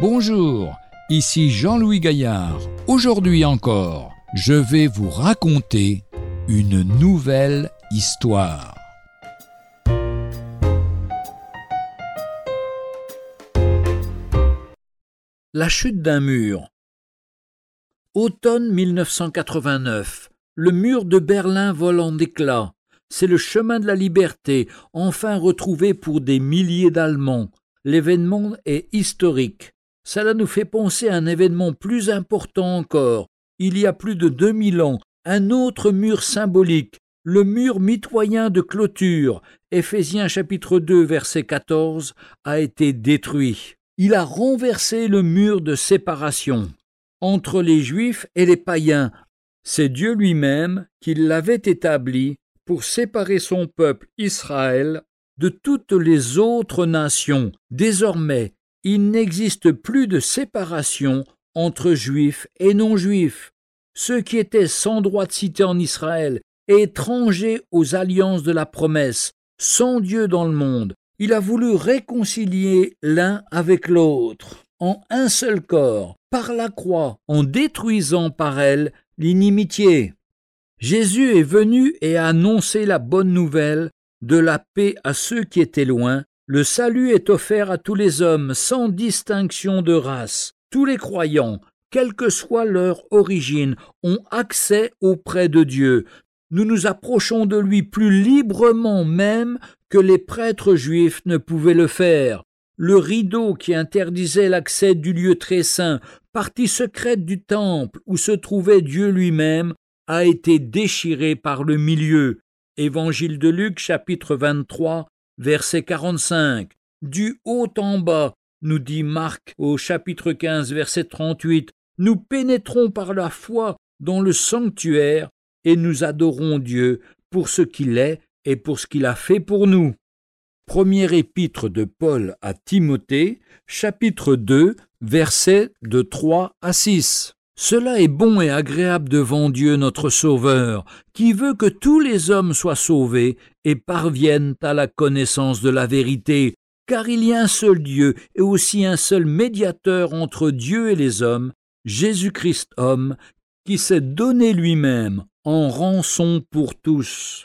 Bonjour, ici Jean-Louis Gaillard. Aujourd'hui encore, je vais vous raconter une nouvelle histoire. La chute d'un mur. Automne 1989. Le mur de Berlin vole en éclats. C'est le chemin de la liberté, enfin retrouvé pour des milliers d'Allemands. L'événement est historique. Cela nous fait penser à un événement plus important encore. Il y a plus de 2000 ans, un autre mur symbolique, le mur mitoyen de clôture, Éphésiens chapitre 2 verset 14, a été détruit. Il a renversé le mur de séparation entre les Juifs et les païens. C'est Dieu lui-même qui l'avait établi pour séparer son peuple Israël de toutes les autres nations. Désormais, il n'existe plus de séparation entre juifs et non-juifs. Ceux qui étaient sans droit de cité en Israël, étrangers aux alliances de la promesse, sans Dieu dans le monde, il a voulu réconcilier l'un avec l'autre, en un seul corps, par la croix, en détruisant par elle l'inimitié. Jésus est venu et a annoncé la bonne nouvelle de la paix à ceux qui étaient loin le salut est offert à tous les hommes sans distinction de race. Tous les croyants, quelle que soit leur origine, ont accès auprès de Dieu. Nous nous approchons de lui plus librement même que les prêtres juifs ne pouvaient le faire. Le rideau qui interdisait l'accès du lieu très saint, partie secrète du temple où se trouvait Dieu lui-même, a été déchiré par le milieu. Évangile de Luc chapitre 23 verset 45. Du haut en bas, nous dit Marc au chapitre 15, verset 38, nous pénétrons par la foi dans le sanctuaire et nous adorons Dieu pour ce qu'il est et pour ce qu'il a fait pour nous. Premier épître de Paul à Timothée, chapitre 2, versets de 3 à 6. Cela est bon et agréable devant Dieu notre Sauveur, qui veut que tous les hommes soient sauvés et parviennent à la connaissance de la vérité, car il y a un seul Dieu et aussi un seul médiateur entre Dieu et les hommes, Jésus-Christ homme, qui s'est donné lui-même en rançon pour tous.